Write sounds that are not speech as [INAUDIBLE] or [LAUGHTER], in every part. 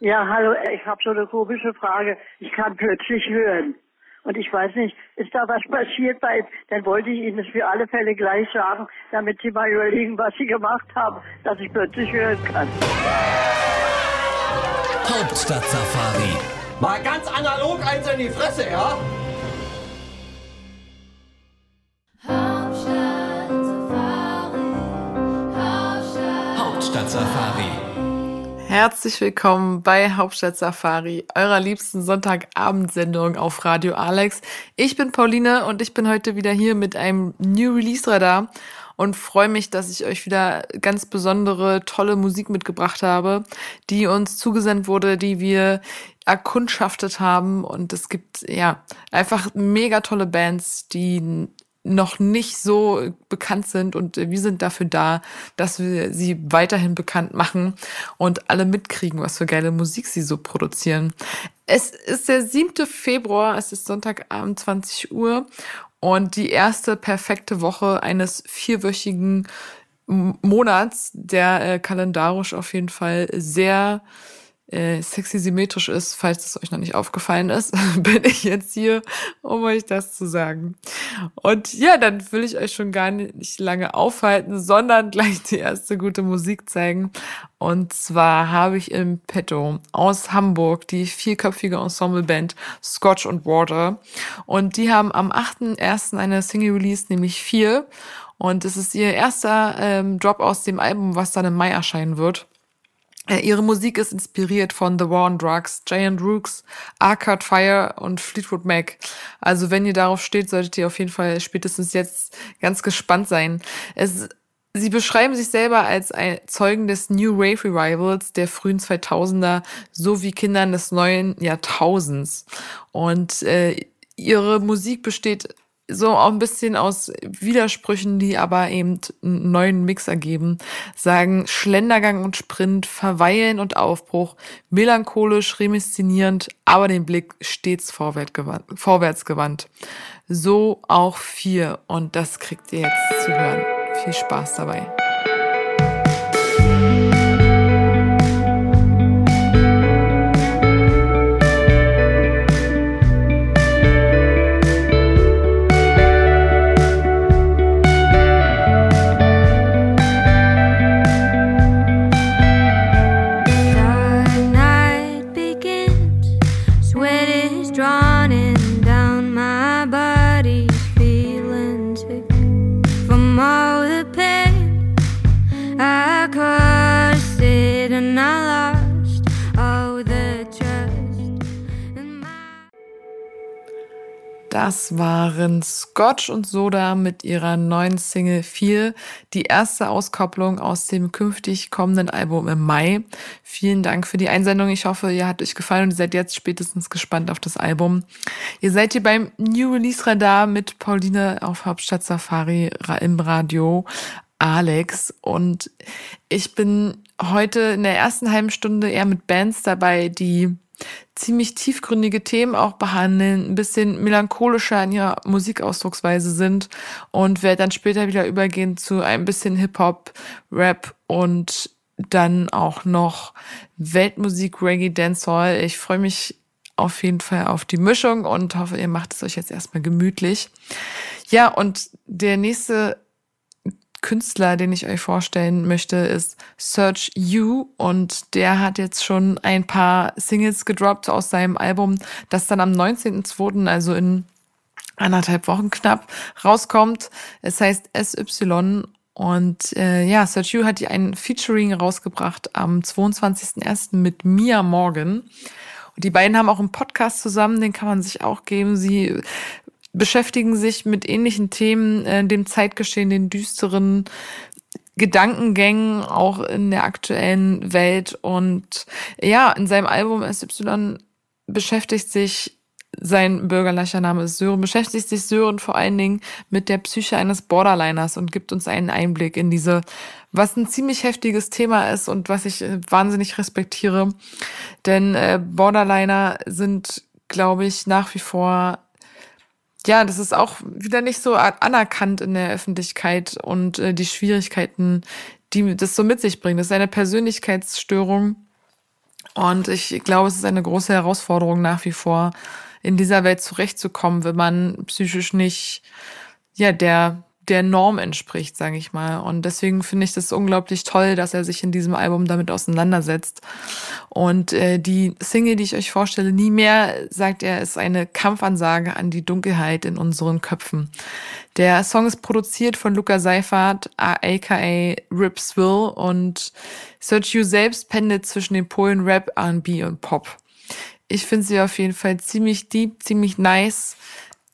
Ja, hallo, ich habe so eine komische Frage. Ich kann plötzlich hören. Und ich weiß nicht, ist da was passiert bei, dann wollte ich Ihnen das für alle Fälle gleich sagen, damit Sie mal überlegen, was Sie gemacht haben, dass ich plötzlich hören kann. Hauptstadt-Safari. Mal ganz analog eins in die Fresse, ja? Hauptstadt-Safari. Herzlich willkommen bei Hauptstadt Safari, eurer liebsten Sonntagabendsendung auf Radio Alex. Ich bin Pauline und ich bin heute wieder hier mit einem New Release Radar und freue mich, dass ich euch wieder ganz besondere, tolle Musik mitgebracht habe, die uns zugesendet wurde, die wir erkundschaftet haben. Und es gibt ja einfach mega tolle Bands, die noch nicht so bekannt sind und wir sind dafür da, dass wir sie weiterhin bekannt machen und alle mitkriegen, was für geile Musik sie so produzieren. Es ist der 7. Februar, es ist Sonntagabend 20 Uhr und die erste perfekte Woche eines vierwöchigen Monats, der äh, kalendarisch auf jeden Fall sehr äh, sexy symmetrisch ist, falls es euch noch nicht aufgefallen ist, [LAUGHS] bin ich jetzt hier, um euch das zu sagen. Und ja, dann will ich euch schon gar nicht lange aufhalten, sondern [LAUGHS] gleich die erste gute Musik zeigen. Und zwar habe ich im Petto aus Hamburg die vierköpfige Ensembleband Scotch and Water. Und die haben am 8.1. eine Single Release, nämlich vier. Und es ist ihr erster ähm, Drop aus dem Album, was dann im Mai erscheinen wird. Äh, ihre Musik ist inspiriert von The War on Drugs, Giant Rooks, Arcade Fire und Fleetwood Mac. Also wenn ihr darauf steht, solltet ihr auf jeden Fall spätestens jetzt ganz gespannt sein. Es, sie beschreiben sich selber als Zeugen des New Wave Revivals der frühen 2000er sowie Kindern des neuen Jahrtausends. Und äh, ihre Musik besteht so auch ein bisschen aus Widersprüchen, die aber eben einen neuen Mix ergeben, sagen Schlendergang und Sprint, Verweilen und Aufbruch, melancholisch, reminiszinierend, aber den Blick stets. Vorwärts gewandt. So auch vier und das kriegt ihr jetzt zu hören. Viel Spaß dabei. Das waren Scotch und Soda mit ihrer neuen Single 4, die erste Auskopplung aus dem künftig kommenden Album im Mai. Vielen Dank für die Einsendung. Ich hoffe, ihr hat euch gefallen und ihr seid jetzt spätestens gespannt auf das Album. Ihr seid hier beim New Release Radar mit Pauline auf Hauptstadt Safari im Radio. Alex und ich bin heute in der ersten halben Stunde eher mit Bands dabei, die ziemlich tiefgründige Themen auch behandeln, ein bisschen melancholischer in ihrer Musikausdrucksweise sind und werde dann später wieder übergehen zu ein bisschen Hip-Hop, Rap und dann auch noch Weltmusik, Reggae, Dancehall. Ich freue mich auf jeden Fall auf die Mischung und hoffe, ihr macht es euch jetzt erstmal gemütlich. Ja, und der nächste Künstler, den ich euch vorstellen möchte, ist Search You und der hat jetzt schon ein paar Singles gedroppt aus seinem Album, das dann am 19.02., also in anderthalb Wochen knapp, rauskommt. Es heißt SY und äh, ja, Search You hat hier ein Featuring rausgebracht am 22.01. mit Mia Morgan. Und die beiden haben auch einen Podcast zusammen, den kann man sich auch geben. Sie beschäftigen sich mit ähnlichen Themen, äh, dem Zeitgeschehen, den düsteren Gedankengängen auch in der aktuellen Welt. Und ja, in seinem Album SY beschäftigt sich sein bürgerlicher Name ist Sören, beschäftigt sich Sören vor allen Dingen mit der Psyche eines Borderliners und gibt uns einen Einblick in diese, was ein ziemlich heftiges Thema ist und was ich äh, wahnsinnig respektiere. Denn äh, Borderliner sind, glaube ich, nach wie vor ja, das ist auch wieder nicht so anerkannt in der Öffentlichkeit und äh, die Schwierigkeiten, die das so mit sich bringt. Das ist eine Persönlichkeitsstörung, Und ich glaube, es ist eine große Herausforderung nach wie vor, in dieser Welt zurechtzukommen, wenn man psychisch nicht, ja, der, der Norm entspricht, sage ich mal. Und deswegen finde ich das unglaublich toll, dass er sich in diesem Album damit auseinandersetzt. Und äh, die Single, die ich euch vorstelle, nie mehr, sagt er, ist eine Kampfansage an die Dunkelheit in unseren Köpfen. Der Song ist produziert von Luca Seifert, aka Rips Will und Search You selbst pendelt zwischen den Polen Rap, R&B und Pop. Ich finde sie auf jeden Fall ziemlich deep, ziemlich nice.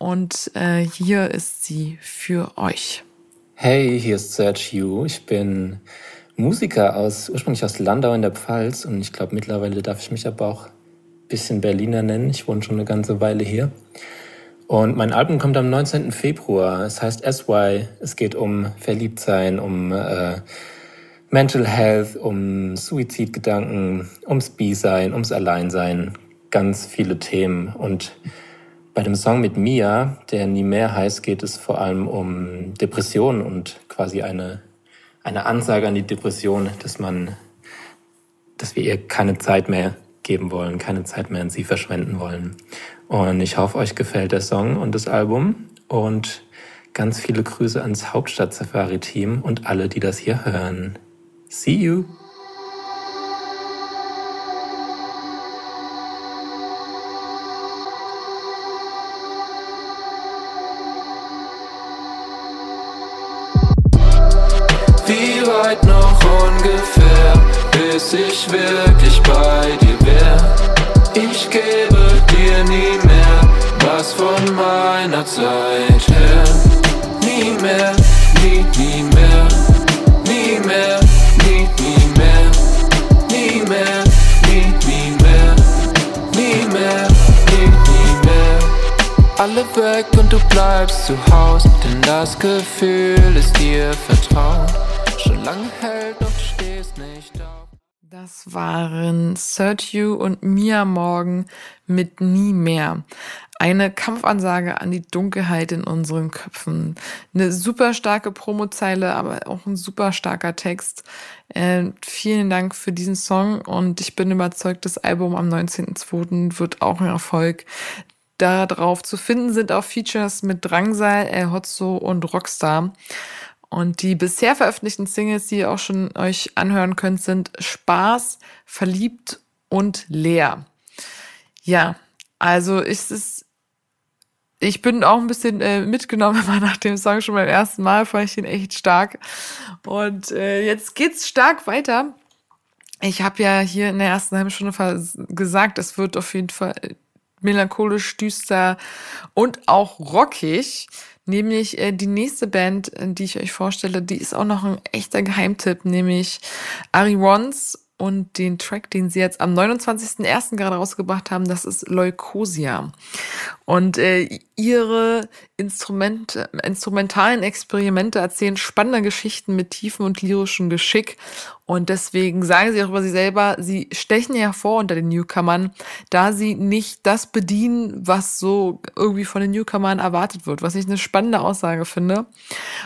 Und äh, hier ist sie für euch. Hey, hier ist Search You. Ich bin Musiker aus ursprünglich aus Landau in der Pfalz und ich glaube mittlerweile darf ich mich aber auch ein bisschen Berliner nennen. Ich wohne schon eine ganze Weile hier. Und mein Album kommt am 19. Februar. Es heißt SY. Es geht um Verliebtsein, um äh, Mental Health, um Suizidgedanken, ums Bi-Sein, ums Alleinsein ganz viele Themen. Und bei dem Song mit Mia, der nie mehr heißt, geht es vor allem um Depressionen und quasi eine, eine Ansage an die Depression, dass man, dass wir ihr keine Zeit mehr geben wollen, keine Zeit mehr an sie verschwenden wollen. Und ich hoffe, euch gefällt der Song und das Album und ganz viele Grüße ans Hauptstadt Safari Team und alle, die das hier hören. See you! Bis ich wirklich bei dir wär. Ich gebe dir nie mehr was von meiner Zeit her. Nie mehr, nie, nie mehr, nie mehr, nie, nie mehr, nie mehr, nie, nie mehr, nie mehr, nie, nie mehr. Alle weg und du bleibst zu Haus, denn das Gefühl ist dir vertraut schon lange hält, doch stehst nicht auf. Das waren You und Mia Morgen mit Nie mehr. Eine Kampfansage an die Dunkelheit in unseren Köpfen. Eine super starke Promozeile, aber auch ein super starker Text. Äh, vielen Dank für diesen Song und ich bin überzeugt, das Album am 19.02. wird auch ein Erfolg. Darauf zu finden sind auch Features mit Drangsal, El Hotzo und Rockstar. Und die bisher veröffentlichten Singles, die ihr auch schon euch anhören könnt, sind Spaß, Verliebt und Leer. Ja, also ist es, ich bin auch ein bisschen äh, mitgenommen, [LAUGHS] immer nach dem Song schon beim ersten Mal, fand ich ihn echt stark. Und äh, jetzt geht's stark weiter. Ich habe ja hier in der ersten halben Stunde gesagt, es wird auf jeden Fall melancholisch, düster und auch rockig. Nämlich äh, die nächste Band, äh, die ich euch vorstelle, die ist auch noch ein echter Geheimtipp, nämlich Ari Rons und den Track, den sie jetzt am 29.01. gerade rausgebracht haben, das ist Leukosia. Und äh, ihre Instrument, instrumentalen Experimente erzählen spannende Geschichten mit tiefen und lyrischem Geschick. Und deswegen sagen sie auch über sie selber, sie stechen hervor unter den Newcomern, da sie nicht das bedienen, was so irgendwie von den Newcomern erwartet wird, was ich eine spannende Aussage finde.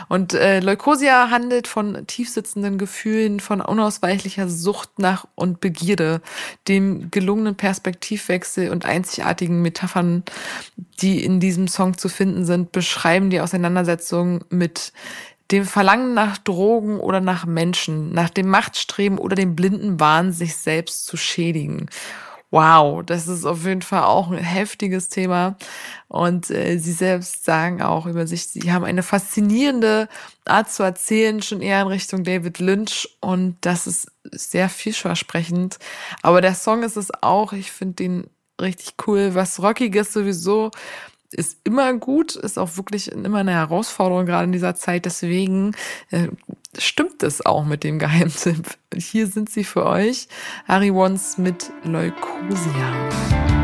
Und äh, Leukosia handelt von tiefsitzenden Gefühlen, von unausweichlicher Sucht nach und Begierde, dem gelungenen Perspektivwechsel und einzigartigen Metaphern, die in diesem Song zu finden sind, beschreiben die Auseinandersetzung mit dem Verlangen nach Drogen oder nach Menschen, nach dem Machtstreben oder dem blinden Wahn, sich selbst zu schädigen. Wow, das ist auf jeden Fall auch ein heftiges Thema. Und äh, sie selbst sagen auch über sich, sie haben eine faszinierende Art zu erzählen, schon eher in Richtung David Lynch. Und das ist sehr vielversprechend. Aber der Song ist es auch. Ich finde den richtig cool. Was Rockiges sowieso ist immer gut, ist auch wirklich immer eine Herausforderung, gerade in dieser Zeit. Deswegen äh, stimmt es auch mit dem Geheimtipp. Hier sind sie für euch. Harry Wons mit Leukosia.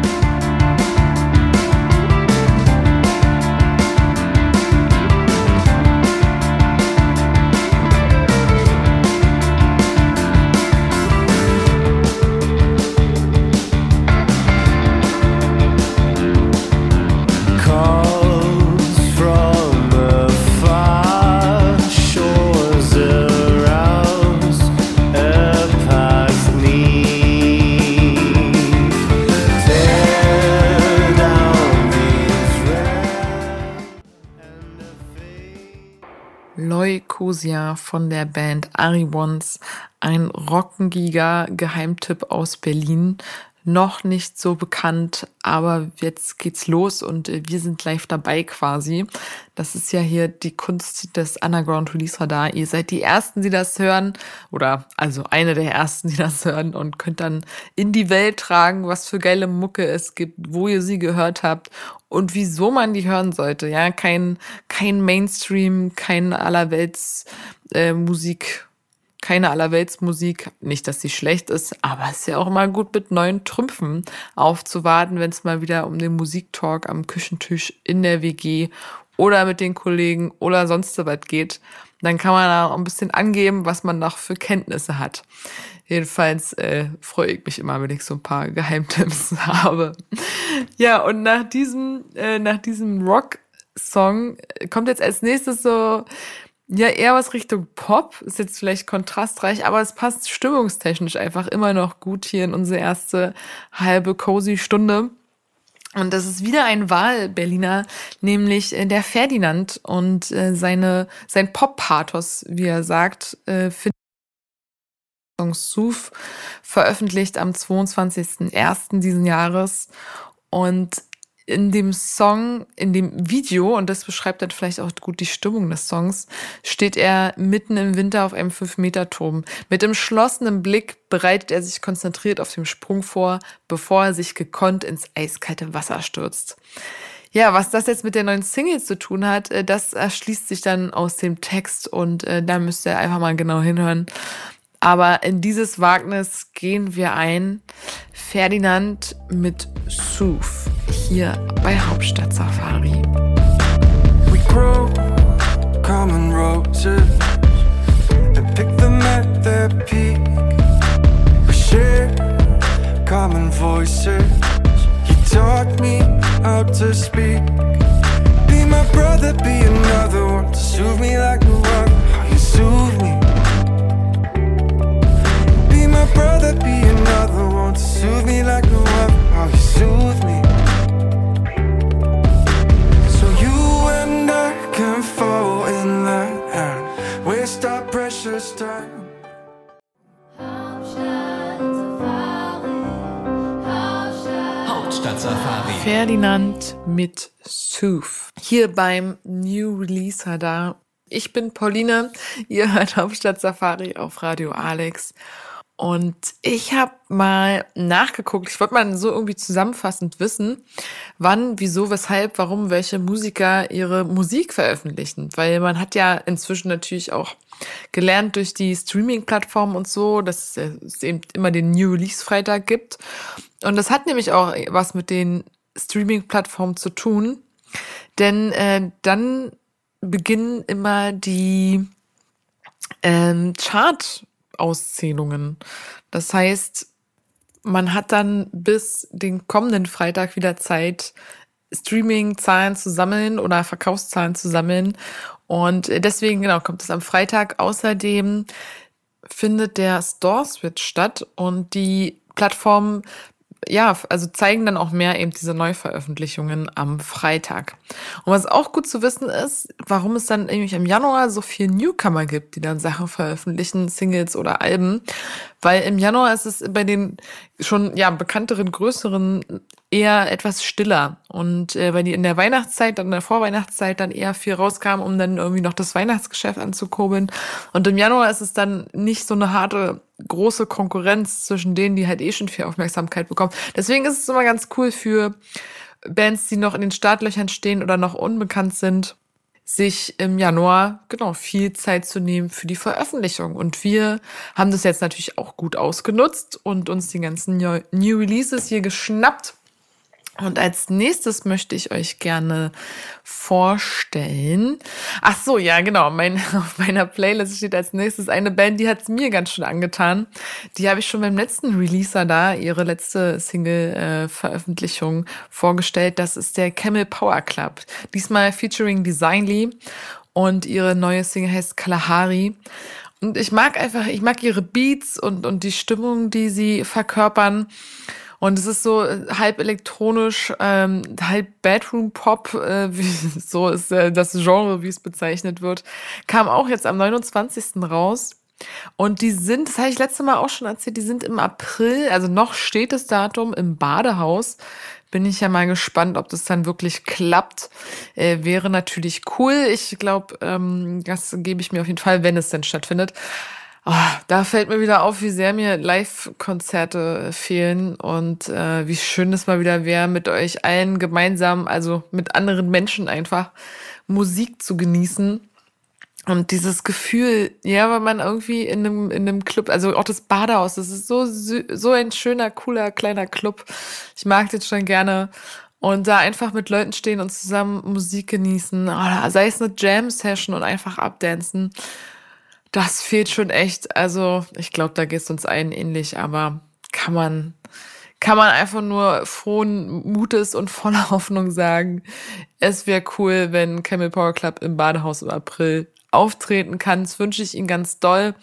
Ambrosia von der Band Ari Ones, ein rockengiger Geheimtipp aus Berlin noch nicht so bekannt, aber jetzt geht's los und äh, wir sind live dabei quasi. Das ist ja hier die Kunst des Underground Release Radar. Ihr seid die Ersten, die das hören oder also eine der Ersten, die das hören und könnt dann in die Welt tragen, was für geile Mucke es gibt, wo ihr sie gehört habt und wieso man die hören sollte. Ja, kein, kein Mainstream, kein allerwelts äh, Musik keine Allerweltsmusik. Nicht, dass sie schlecht ist, aber es ist ja auch immer gut mit neuen Trümpfen aufzuwarten, wenn es mal wieder um den Musiktalk am Küchentisch in der WG oder mit den Kollegen oder sonst so was geht. Dann kann man da auch ein bisschen angeben, was man noch für Kenntnisse hat. Jedenfalls äh, freue ich mich immer, wenn ich so ein paar Geheimtipps [LAUGHS] habe. Ja, und nach diesem, äh, nach diesem Rock-Song kommt jetzt als nächstes so ja, eher was Richtung Pop. Ist jetzt vielleicht kontrastreich, aber es passt stimmungstechnisch einfach immer noch gut hier in unsere erste halbe cozy Stunde. Und das ist wieder ein Wahl-Berliner, nämlich äh, der Ferdinand und äh, seine, sein Pop-Pathos, wie er sagt, äh, Song Suf veröffentlicht am 22.01. diesen Jahres. Und in dem Song, in dem Video, und das beschreibt dann vielleicht auch gut die Stimmung des Songs, steht er mitten im Winter auf einem 5-Meter-Turm. Mit entschlossenem Blick bereitet er sich konzentriert auf den Sprung vor, bevor er sich gekonnt ins eiskalte Wasser stürzt. Ja, was das jetzt mit der neuen Single zu tun hat, äh, das erschließt sich dann aus dem Text und äh, da müsst ihr einfach mal genau hinhören. Aber in dieses Wagnis gehen wir ein. Ferdinand mit Suf hier bei Hauptstadt Safari. We grow common roses and pick them at their peak. We share common voices. He taught me how to speak. Be my brother, be another one to soothe me like no other. How you soothe me. my brother be another one to soothe me like no other. How you soothe me. Can fall in line and waste our precious time. Hauptstadt-Safari. Ferdinand mit Sooth. Hier beim New Releaser da. Ich bin Pauline, ihr hört Hauptstadt Safari auf Radio Alex. Und ich habe mal nachgeguckt, ich wollte mal so irgendwie zusammenfassend wissen, wann, wieso, weshalb, warum welche Musiker ihre Musik veröffentlichen. Weil man hat ja inzwischen natürlich auch gelernt durch die Streaming-Plattformen und so, dass es eben immer den New Release-Freitag gibt. Und das hat nämlich auch was mit den Streaming-Plattformen zu tun. Denn äh, dann beginnen immer die ähm, Chart- Auszählungen. Das heißt, man hat dann bis den kommenden Freitag wieder Zeit, Streaming-Zahlen zu sammeln oder Verkaufszahlen zu sammeln. Und deswegen, genau, kommt es am Freitag. Außerdem findet der Store Switch statt und die Plattformen ja, also zeigen dann auch mehr eben diese Neuveröffentlichungen am Freitag. Und was auch gut zu wissen ist, warum es dann nämlich im Januar so viel Newcomer gibt, die dann Sachen veröffentlichen, Singles oder Alben. Weil im Januar ist es bei den schon ja bekannteren, größeren eher etwas stiller. Und äh, weil die in der Weihnachtszeit, dann in der Vorweihnachtszeit dann eher viel rauskam, um dann irgendwie noch das Weihnachtsgeschäft anzukurbeln. Und im Januar ist es dann nicht so eine harte, große Konkurrenz zwischen denen, die halt eh schon viel Aufmerksamkeit bekommen. Deswegen ist es immer ganz cool für Bands, die noch in den Startlöchern stehen oder noch unbekannt sind, sich im Januar genau viel Zeit zu nehmen für die Veröffentlichung. Und wir haben das jetzt natürlich auch gut ausgenutzt und uns die ganzen New Releases hier geschnappt und als nächstes möchte ich euch gerne vorstellen. Ach so, ja, genau. Mein, [LAUGHS] auf meiner Playlist steht als nächstes eine Band, die hat es mir ganz schön angetan. Die habe ich schon beim letzten Releaser da, ihre letzte Single-Veröffentlichung vorgestellt. Das ist der Camel Power Club. Diesmal featuring Designly und ihre neue Single heißt Kalahari. Und ich mag einfach, ich mag ihre Beats und, und die Stimmung, die sie verkörpern. Und es ist so äh, halb elektronisch, ähm, halb Bedroom-Pop, äh, [LAUGHS] so ist äh, das Genre, wie es bezeichnet wird. Kam auch jetzt am 29. raus. Und die sind, das habe ich letzte Mal auch schon erzählt, die sind im April, also noch steht das Datum im Badehaus. Bin ich ja mal gespannt, ob das dann wirklich klappt. Äh, wäre natürlich cool. Ich glaube, ähm, das gebe ich mir auf jeden Fall, wenn es denn stattfindet. Oh, da fällt mir wieder auf, wie sehr mir Live-Konzerte fehlen und äh, wie schön es mal wieder wäre, mit euch allen gemeinsam, also mit anderen Menschen einfach Musik zu genießen. Und dieses Gefühl, ja, weil man irgendwie in einem, in einem Club, also auch das Badehaus, das ist so, so ein schöner, cooler, kleiner Club. Ich mag den schon gerne. Und da einfach mit Leuten stehen und zusammen Musik genießen, oder sei es eine Jam-Session und einfach abdancen. Das fehlt schon echt. Also, ich glaube, da geht es uns allen ähnlich, aber kann man, kann man einfach nur frohen Mutes und voller [LAUGHS] Hoffnung sagen, es wäre cool, wenn Camel Power Club im Badehaus im April auftreten kann. Das wünsche ich Ihnen ganz doll.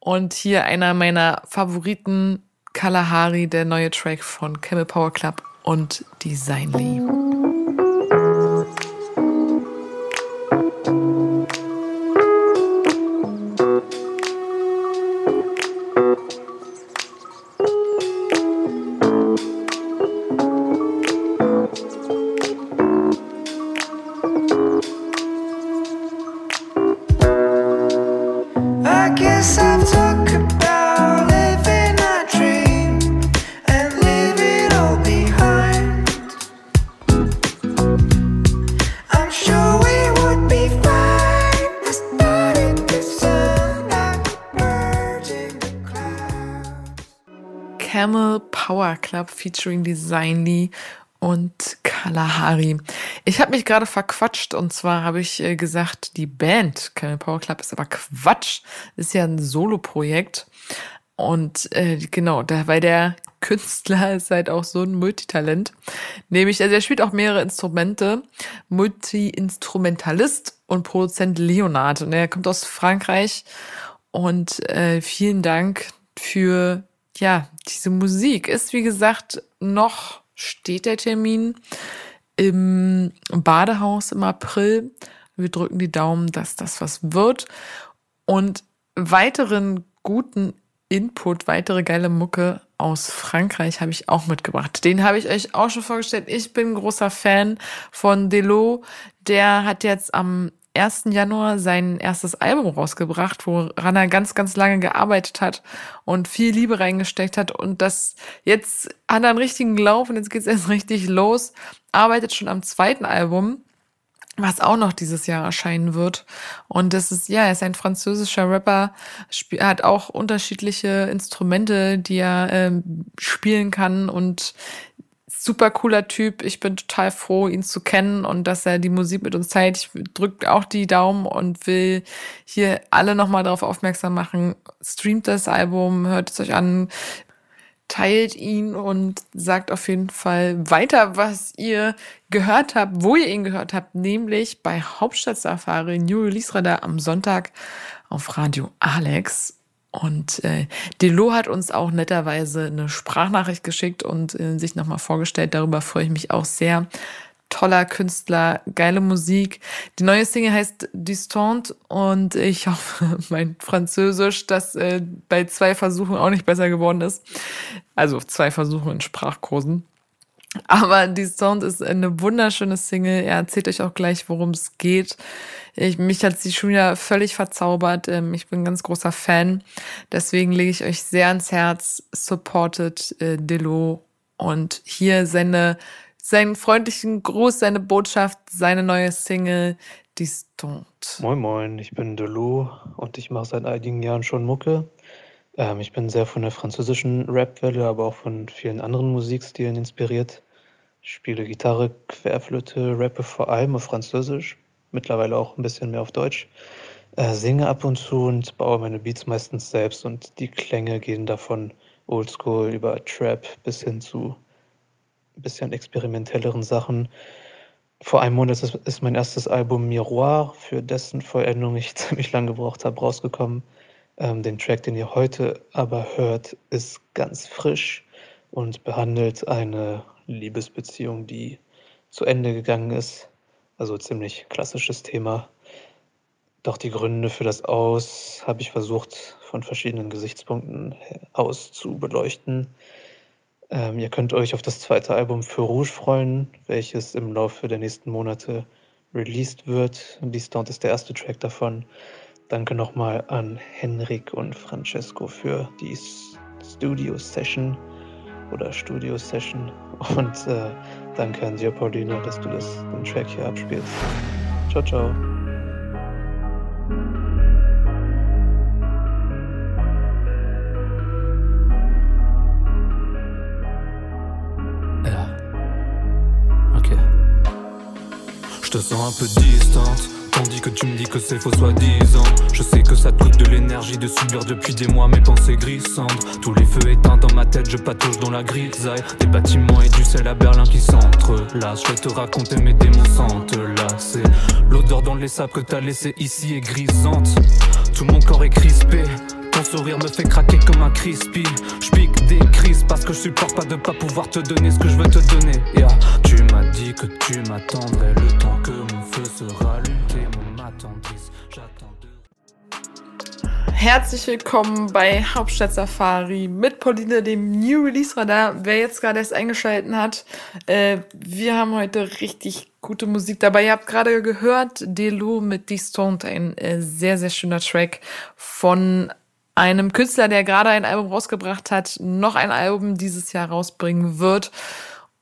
Und hier einer meiner Favoriten, Kalahari, der neue Track von Camel Power Club und Designly. Club featuring Designly und Kalahari. Ich habe mich gerade verquatscht und zwar habe ich äh, gesagt, die Band Camel Power Club ist aber Quatsch. Ist ja ein Solo-Projekt. Und äh, genau, da, weil der Künstler [LAUGHS] ist halt auch so ein Multitalent. Nämlich, also er spielt auch mehrere Instrumente, Multi-Instrumentalist und Produzent Leonard. Und er kommt aus Frankreich. Und äh, vielen Dank für ja, diese Musik ist, wie gesagt, noch steht der Termin im Badehaus im April. Wir drücken die Daumen, dass das was wird. Und weiteren guten Input, weitere geile Mucke aus Frankreich habe ich auch mitgebracht. Den habe ich euch auch schon vorgestellt. Ich bin großer Fan von Delo. Der hat jetzt am 1. Januar sein erstes Album rausgebracht, woran er ganz, ganz lange gearbeitet hat und viel Liebe reingesteckt hat. Und das jetzt hat er einen richtigen Lauf und jetzt geht es erst richtig los. Arbeitet schon am zweiten Album, was auch noch dieses Jahr erscheinen wird. Und das ist, ja, er ist ein französischer Rapper, er hat auch unterschiedliche Instrumente, die er ähm, spielen kann und super cooler Typ. Ich bin total froh, ihn zu kennen und dass er die Musik mit uns teilt. Ich drücke auch die Daumen und will hier alle nochmal darauf aufmerksam machen. Streamt das Album, hört es euch an, teilt ihn und sagt auf jeden Fall weiter, was ihr gehört habt, wo ihr ihn gehört habt, nämlich bei Hauptstadt Safari New Release Radar am Sonntag auf Radio Alex. Und äh, Delo hat uns auch netterweise eine Sprachnachricht geschickt und äh, sich nochmal vorgestellt. Darüber freue ich mich auch sehr. Toller Künstler, geile Musik. Die neue Single heißt Distant und ich hoffe, [LAUGHS] mein Französisch, das äh, bei zwei Versuchen auch nicht besser geworden ist. Also zwei Versuche in Sprachkursen. Aber die Sound ist eine wunderschöne Single. Er erzählt euch auch gleich, worum es geht. Ich, mich hat sie schon wieder völlig verzaubert. Ähm, ich bin ein ganz großer Fan. Deswegen lege ich euch sehr ans Herz. Supported äh, Delo. Und hier seine, seinen freundlichen Gruß, seine Botschaft, seine neue Single, Distant. Moin Moin, ich bin Delo und ich mache seit einigen Jahren schon Mucke. Ähm, ich bin sehr von der französischen Rapwelle, aber auch von vielen anderen Musikstilen inspiriert. Ich spiele Gitarre, Querflöte, rappe vor allem auf Französisch, mittlerweile auch ein bisschen mehr auf Deutsch. Äh, singe ab und zu und baue meine Beats meistens selbst und die Klänge gehen davon oldschool über Trap bis hin zu ein bisschen experimentelleren Sachen. Vor einem Monat ist mein erstes Album Miroir, für dessen Vollendung ich [LAUGHS] ziemlich lange gebraucht habe, rausgekommen. Ähm, den Track, den ihr heute aber hört, ist ganz frisch und behandelt eine Liebesbeziehung, die zu Ende gegangen ist. Also ziemlich klassisches Thema. Doch die Gründe für das Aus habe ich versucht von verschiedenen Gesichtspunkten aus zu beleuchten. Ähm, ihr könnt euch auf das zweite Album für Rouge freuen, welches im Laufe der nächsten Monate released wird. Distant ist der erste Track davon. Danke nochmal an Henrik und Francesco für die Studio Session oder Studio Session. Und äh, danke an dir, Paulina, dass du das, den Track hier abspielst. Ciao, ciao. Je te sens un peu distante. Tandis que tu me dis que c'est faux soi-disant. Je sais que ça te coûte de l'énergie de subir depuis des mois mes pensées grissantes. Tous les feux éteints dans ma tête, je patouche dans la grisaille. Des bâtiments et du sel à Berlin qui s'entrelacent. Je vais te raconter mes démons C'est L'odeur dans les sables que t'as laissé ici est grisante. Tout mon corps est crispé. Ton sourire me fait craquer comme un crispy. J'pique des crises parce que je supporte pas de pas pouvoir te donner ce que je veux te donner. Tu m'as dit que tu m'attendrais le temps que mon feu sera Herzlich willkommen bei Hauptstadt Safari mit Pauline, dem New Release Radar. Wer jetzt gerade erst eingeschalten hat, äh, wir haben heute richtig gute Musik dabei. Ihr habt gerade gehört, Delo mit Distant, ein äh, sehr, sehr schöner Track von einem Künstler, der gerade ein Album rausgebracht hat, noch ein Album dieses Jahr rausbringen wird.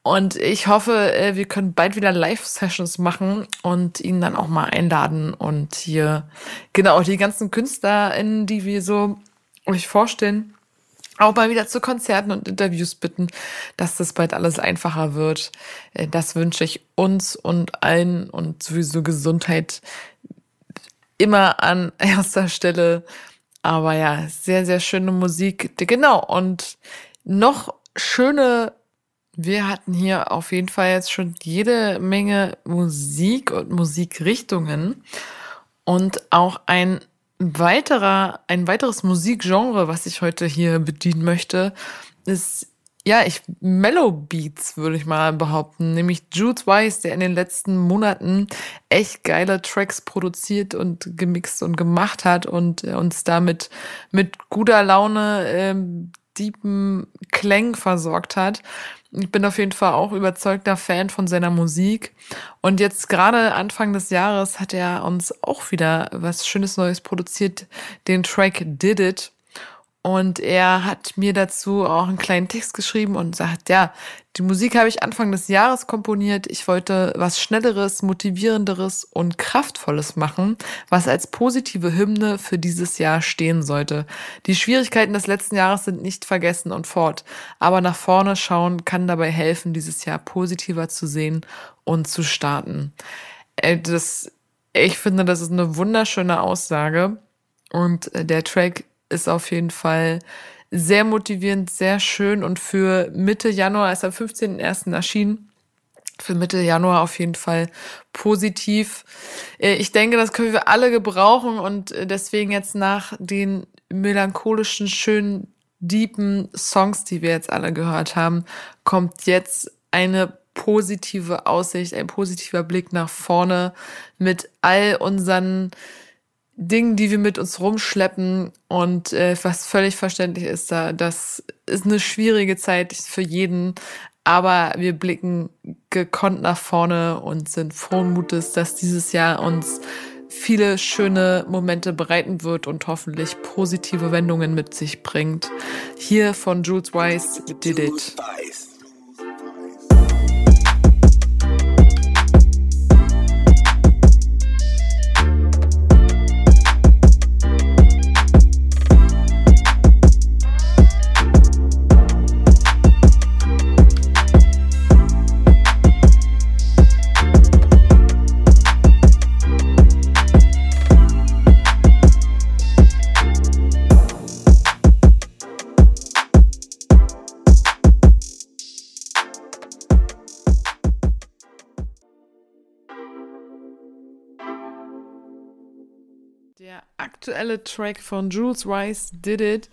Und ich hoffe, äh, wir können bald wieder Live-Sessions machen und ihn dann auch mal einladen und hier genau die ganzen KünstlerInnen, die wir so euch vorstellen, auch mal wieder zu Konzerten und Interviews bitten, dass das bald alles einfacher wird. Äh, das wünsche ich uns und allen und sowieso Gesundheit immer an [LAUGHS] erster Stelle. Aber ja, sehr, sehr schöne Musik. Genau. Und noch schöne, wir hatten hier auf jeden Fall jetzt schon jede Menge Musik und Musikrichtungen. Und auch ein weiterer, ein weiteres Musikgenre, was ich heute hier bedienen möchte, ist ja, ich Mellow Beats würde ich mal behaupten, nämlich Jude Weiss, der in den letzten Monaten echt geile Tracks produziert und gemixt und gemacht hat und äh, uns damit mit guter Laune ähm, deepen Klang versorgt hat. Ich bin auf jeden Fall auch überzeugter Fan von seiner Musik. Und jetzt gerade Anfang des Jahres hat er uns auch wieder was Schönes Neues produziert, den Track Did It. Und er hat mir dazu auch einen kleinen Text geschrieben und sagt, ja, die Musik habe ich Anfang des Jahres komponiert. Ich wollte was Schnelleres, Motivierenderes und Kraftvolles machen, was als positive Hymne für dieses Jahr stehen sollte. Die Schwierigkeiten des letzten Jahres sind nicht vergessen und fort. Aber nach vorne schauen kann dabei helfen, dieses Jahr positiver zu sehen und zu starten. Äh, das, ich finde, das ist eine wunderschöne Aussage. Und äh, der Track ist auf jeden Fall sehr motivierend, sehr schön und für Mitte Januar ist am 15.01. erschienen. Für Mitte Januar auf jeden Fall positiv. Äh, ich denke, das können wir alle gebrauchen und äh, deswegen jetzt nach den melancholischen, schönen, deepen Songs, die wir jetzt alle gehört haben, kommt jetzt eine positive Aussicht, ein positiver Blick nach vorne mit all unseren Dingen, die wir mit uns rumschleppen und äh, was völlig verständlich ist, da das ist eine schwierige Zeit für jeden, aber wir blicken gekonnt nach vorne und sind frohen Mutes, dass dieses Jahr uns viele schöne Momente bereiten wird und hoffentlich positive Wendungen mit sich bringt. Hier von Jules Weiss, Did It. Track von Jules Rice Did It.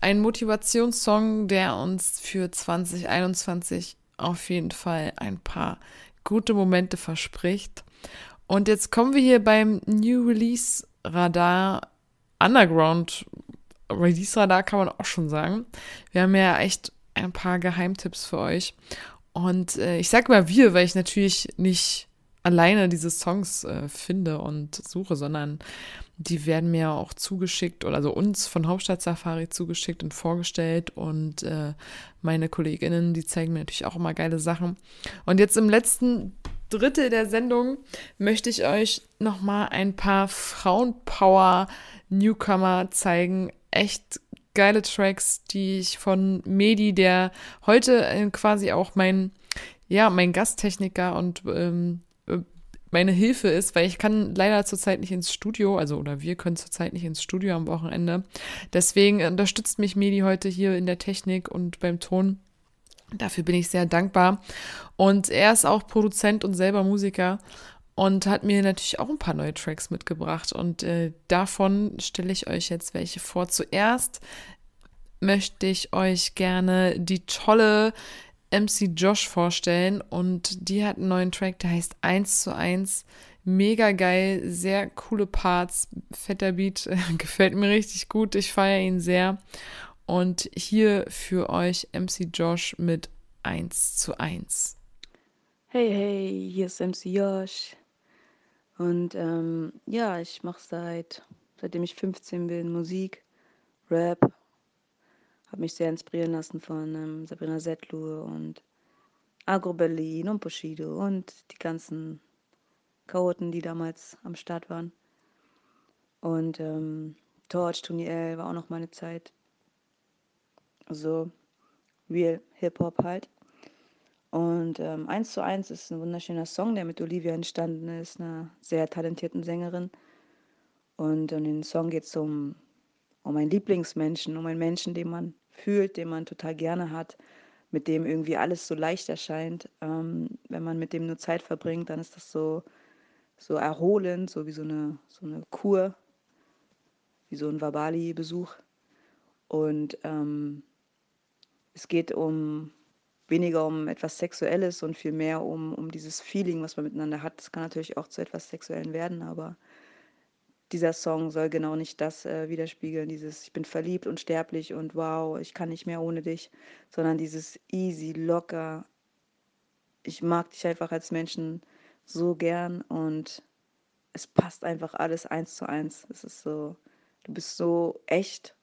ein Motivationssong, der uns für 2021 auf jeden Fall ein paar gute Momente verspricht. Und jetzt kommen wir hier beim New Release Radar Underground. Release Radar kann man auch schon sagen. Wir haben ja echt ein paar Geheimtipps für euch. Und äh, ich sage mal wir, weil ich natürlich nicht alleine diese Songs äh, finde und suche, sondern die werden mir auch zugeschickt oder also uns von Hauptstadt Safari zugeschickt und vorgestellt und äh, meine Kolleginnen, die zeigen mir natürlich auch immer geile Sachen. Und jetzt im letzten Drittel der Sendung möchte ich euch nochmal ein paar Frauenpower-Newcomer zeigen. Echt geile Tracks, die ich von Medi, der heute äh, quasi auch mein, ja, mein Gasttechniker und ähm, meine Hilfe ist, weil ich kann leider zurzeit nicht ins Studio, also oder wir können zurzeit nicht ins Studio am Wochenende. Deswegen unterstützt mich Medi heute hier in der Technik und beim Ton. Dafür bin ich sehr dankbar. Und er ist auch Produzent und selber Musiker und hat mir natürlich auch ein paar neue Tracks mitgebracht. Und äh, davon stelle ich euch jetzt welche vor. Zuerst möchte ich euch gerne die tolle MC Josh vorstellen und die hat einen neuen Track, der heißt 1 zu 1. Mega geil, sehr coole Parts, fetter Beat, [LAUGHS] gefällt mir richtig gut, ich feiere ihn sehr. Und hier für euch MC Josh mit 1 zu 1. Hey, hey, hier ist MC Josh. Und ähm, ja, ich mache seit, seitdem ich 15 bin Musik, Rap habe mich sehr inspirieren lassen von ähm, Sabrina Settler und Agro Berlin und Bushido und die ganzen Chaoten, die damals am Start waren. Und ähm, Torch, Tony L war auch noch meine Zeit. So real Hip-Hop halt. Und ähm, 1 zu 1 ist ein wunderschöner Song, der mit Olivia entstanden ist, einer sehr talentierten Sängerin. Und in den Song geht es um, um einen Lieblingsmenschen, um einen Menschen, den man fühlt, den man total gerne hat, mit dem irgendwie alles so leicht erscheint. Ähm, wenn man mit dem nur Zeit verbringt, dann ist das so, so erholend, so wie so eine, so eine Kur, wie so ein Wabali-Besuch. Und ähm, es geht um weniger um etwas Sexuelles und viel mehr um, um dieses Feeling, was man miteinander hat. Das kann natürlich auch zu etwas Sexuellen werden, aber dieser Song soll genau nicht das äh, widerspiegeln, dieses ich bin verliebt und sterblich und wow, ich kann nicht mehr ohne dich, sondern dieses easy, locker, ich mag dich einfach als Menschen so gern und es passt einfach alles eins zu eins. Es ist so, du bist so echt,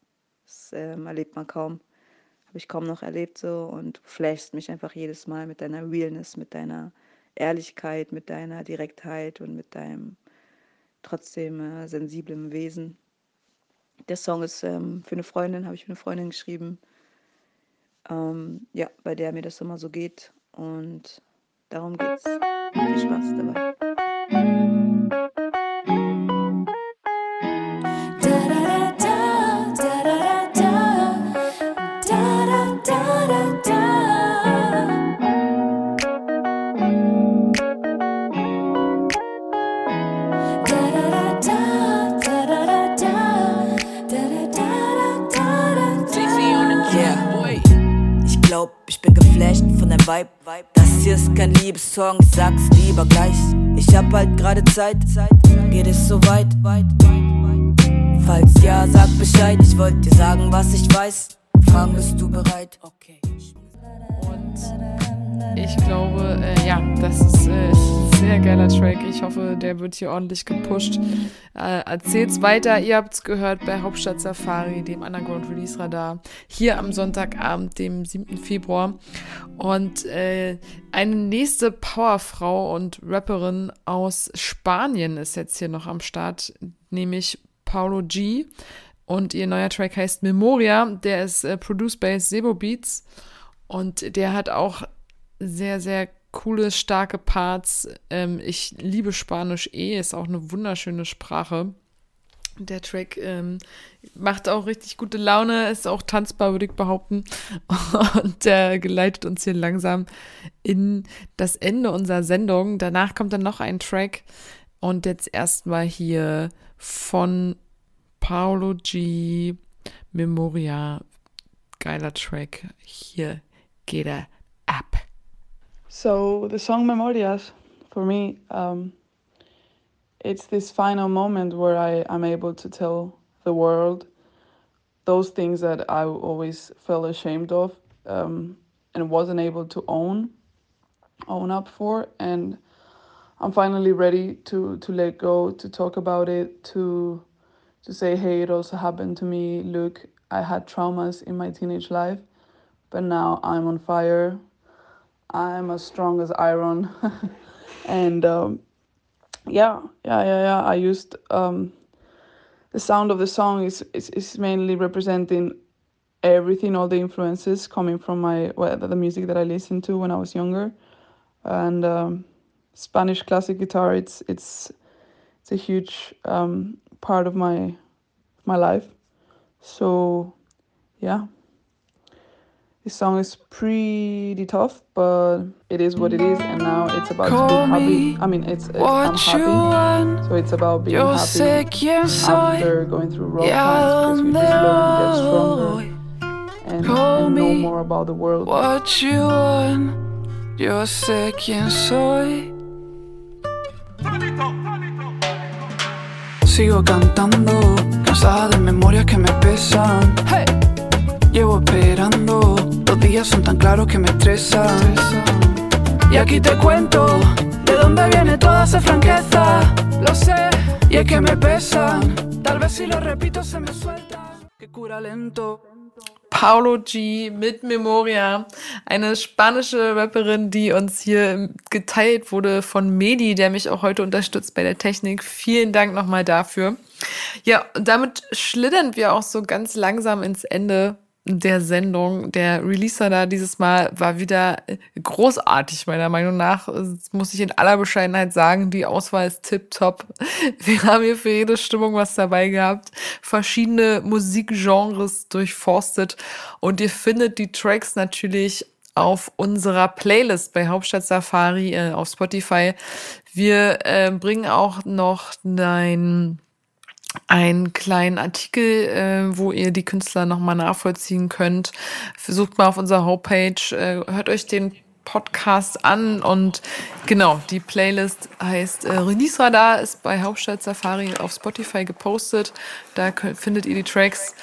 das ähm, erlebt man kaum, habe ich kaum noch erlebt so und du flashst mich einfach jedes Mal mit deiner Realness, mit deiner Ehrlichkeit, mit deiner Direktheit und mit deinem trotzdem äh, sensiblem Wesen. Der Song ist ähm, für eine Freundin, habe ich für eine Freundin geschrieben. Ähm, ja, bei der mir das immer so geht. Und darum geht's. Viel Spaß dabei. Vibe. Das hier ist kein Liebessong, ich sag's lieber gleich. Ich hab halt gerade Zeit, geht es so weit? Falls ja, sag Bescheid, ich wollte dir sagen, was ich weiß. Fragen, bist du bereit? Okay. Und ich glaube, äh, ja, das ist äh, ein sehr geiler Track. Ich hoffe, der wird hier ordentlich gepusht. Äh, erzählt's weiter. Ihr habt's gehört bei Hauptstadt Safari, dem Underground Release Radar, hier am Sonntagabend, dem 7. Februar. Und äh, eine nächste Powerfrau und Rapperin aus Spanien ist jetzt hier noch am Start, nämlich Paulo G. Und ihr neuer Track heißt Memoria. Der ist äh, produced by Sebo Beats. Und der hat auch sehr, sehr coole, starke Parts. Ähm, ich liebe Spanisch eh, ist auch eine wunderschöne Sprache. Der Track ähm, macht auch richtig gute Laune, ist auch tanzbar, würde ich behaupten. [LAUGHS] Und der geleitet uns hier langsam in das Ende unserer Sendung. Danach kommt dann noch ein Track. Und jetzt erstmal hier von Paolo G. Memoria geiler Track. Hier geht er. So the song Memorias, for me, um, it's this final moment where I am able to tell the world those things that I always felt ashamed of um, and wasn't able to own, own up for, and I'm finally ready to to let go, to talk about it, to to say, hey, it also happened to me. Look, I had traumas in my teenage life, but now I'm on fire. I'm as strong as iron, [LAUGHS] and um, yeah, yeah, yeah, yeah. I used um, the sound of the song is, is is mainly representing everything, all the influences coming from my well, the music that I listened to when I was younger, and um, Spanish classic guitar. It's it's it's a huge um, part of my my life. So yeah. This song is pretty tough, but it is what it is, and now it's about Call to be happy. I mean, it's, it's I'm happy, so it's about being You're happy after going through rough times because we just to get stronger and, and know more about the world. What you want, you're sick soy. Sigo cantando, cansada de memorias que me pesan. Hey. Llevo esperando, los días son tan claros que me estresan. Y aquí te cuento de dónde viene toda esa franqueza. Lo sé, y es que me pesan. Tal vez si lo repito se me suelta. Que cura lento. Paulo G mit Memoria, eine spanische Rapperin, die uns hier geteilt wurde von Medi, der mich auch heute unterstützt bei der Technik. Vielen Dank nochmal dafür. Ja, damit schlittern wir auch so ganz langsam ins Ende der Sendung. Der Releaser da dieses Mal war wieder großartig, meiner Meinung nach. Das muss ich in aller Bescheidenheit sagen. Die Auswahl ist tipptopp. [LAUGHS] Wir haben hier für jede Stimmung was dabei gehabt. Verschiedene Musikgenres durchforstet. Und ihr findet die Tracks natürlich auf unserer Playlist bei Hauptstadt Safari äh, auf Spotify. Wir äh, bringen auch noch ein einen kleinen Artikel, äh, wo ihr die Künstler nochmal nachvollziehen könnt. Versucht mal auf unserer Homepage, äh, hört euch den Podcast an und genau, die Playlist heißt äh, Release Radar, ist bei Hauptstadt Safari auf Spotify gepostet. Da könnt, findet ihr die Tracks.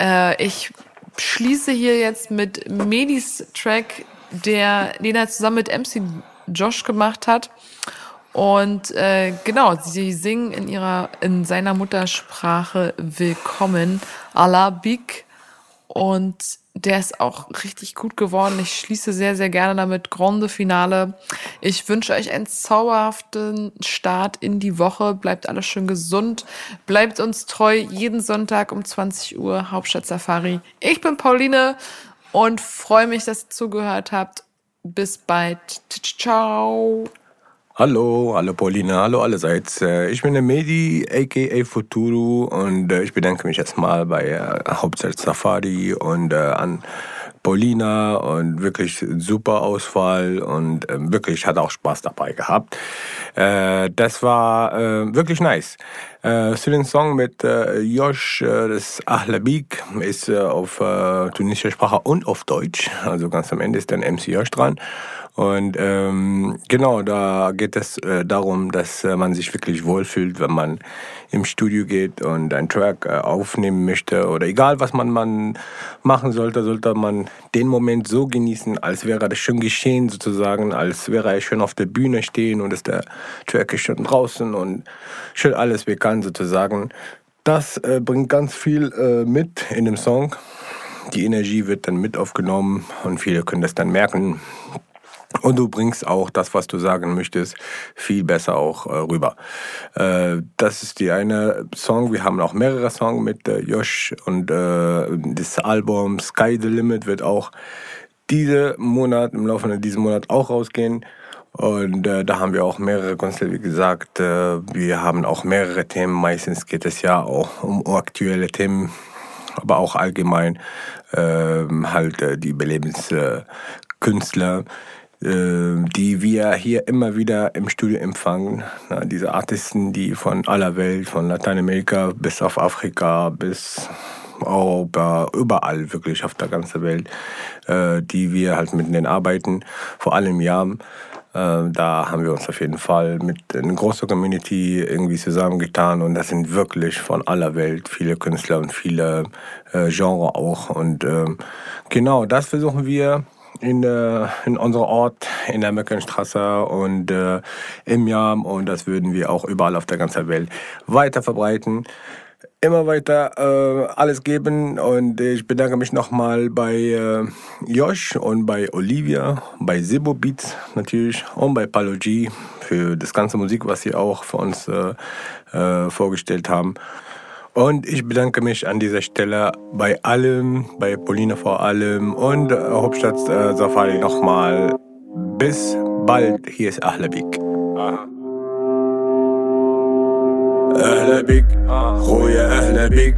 Äh, ich schließe hier jetzt mit Medis Track, der, er zusammen mit MC Josh gemacht hat. Und äh, genau, sie singen in ihrer, in seiner Muttersprache Willkommen, Alabik. Und der ist auch richtig gut geworden. Ich schließe sehr, sehr gerne damit. Grande Finale. Ich wünsche euch einen zauberhaften Start in die Woche. Bleibt alles schön gesund. Bleibt uns treu. Jeden Sonntag um 20 Uhr Hauptstadt Safari. Ich bin Pauline und freue mich, dass ihr zugehört habt. Bis bald. Ciao. Hallo, hallo Pauline, hallo allerseits. Äh, ich bin der Medi, aka Futuro und äh, ich bedanke mich erstmal bei äh, Hauptstadt Safari und an Paulina und wirklich super Auswahl und wirklich hat auch Spaß dabei gehabt. das war wirklich nice. zu dem Song mit Josh, das Ahlabik, ist auf tunesischer Sprache und auf Deutsch. Also ganz am Ende ist dann MC Josh dran. Und ähm, genau, da geht es äh, darum, dass äh, man sich wirklich wohlfühlt, wenn man im Studio geht und einen Track äh, aufnehmen möchte oder egal was man, man machen sollte, sollte man den Moment so genießen, als wäre das schon geschehen sozusagen, als wäre er schon auf der Bühne stehen und ist der Track ist schon draußen und schon alles bekannt sozusagen. Das äh, bringt ganz viel äh, mit in dem Song. Die Energie wird dann mit aufgenommen und viele können das dann merken, und du bringst auch das, was du sagen möchtest, viel besser auch äh, rüber. Äh, das ist die eine Song. Wir haben auch mehrere Songs mit äh, Josh und äh, das Album Sky the Limit wird auch diesen Monat, im Laufe dieses Monats auch rausgehen. Und äh, da haben wir auch mehrere Künstler, wie gesagt. Äh, wir haben auch mehrere Themen. Meistens geht es ja auch um aktuelle Themen, aber auch allgemein ähm, halt äh, die Überlebenskünstler. Äh, die wir hier immer wieder im Studio empfangen. diese Artisten, die von aller Welt, von Lateinamerika bis auf Afrika, bis aber überall wirklich auf der ganzen Welt, äh, die wir halt mit denen arbeiten, vor allem Jam. Äh, da haben wir uns auf jeden Fall mit einer großen Community irgendwie zusammengetan und das sind wirklich von aller Welt viele Künstler und viele äh, Genres auch. Und äh, genau, das versuchen wir in, äh, in unserem Ort in der Möckenstraße und äh, im Jam. Und das würden wir auch überall auf der ganzen Welt weiter verbreiten. Immer weiter äh, alles geben. Und ich bedanke mich nochmal bei äh, Josh und bei Olivia, bei Sibo Beats natürlich und bei Palo G für das ganze Musik, was sie auch für uns äh, äh, vorgestellt haben. Und ich bedanke mich an dieser Stelle bei allem, bei Paulina vor allem und äh, Hauptstadt äh, Safari nochmal. Bis bald, hier ist Ahlabik. Aha. اهلا بيك خويا اهلا بيك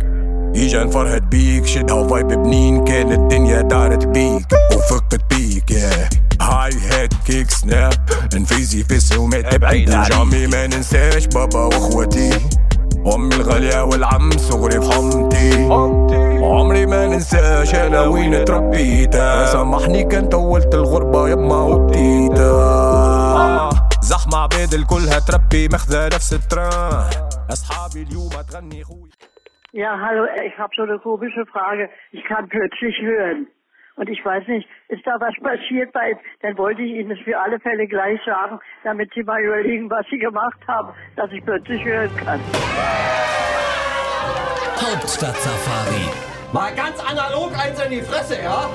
اجا نفرهد بيك شدها فايب بنين كان الدنيا دارت بيك وفقت بيك يا هاي هيد كيك سناب انفيزي في السومات بعيد جامي ما ننساش بابا واخوتي امي الغالية والعم صغري في حمتي عمري ما ننساش أنا وين تربيت سامحني كان طولت الغربة يما وبتيتا زحمة عباد الكلها تربي مخذة نفس التران. أصحابي اليوم تغني خوي Ja, hallo, ich habe so eine komische Frage. Ich kann plötzlich hören. Und ich weiß nicht, ist da was passiert bei, dann wollte ich Ihnen das für alle Fälle gleich sagen, damit Sie mal überlegen, was Sie gemacht haben, dass ich plötzlich hören kann. Hauptstadt Safari. Mal ganz analog eins in die Fresse, ja?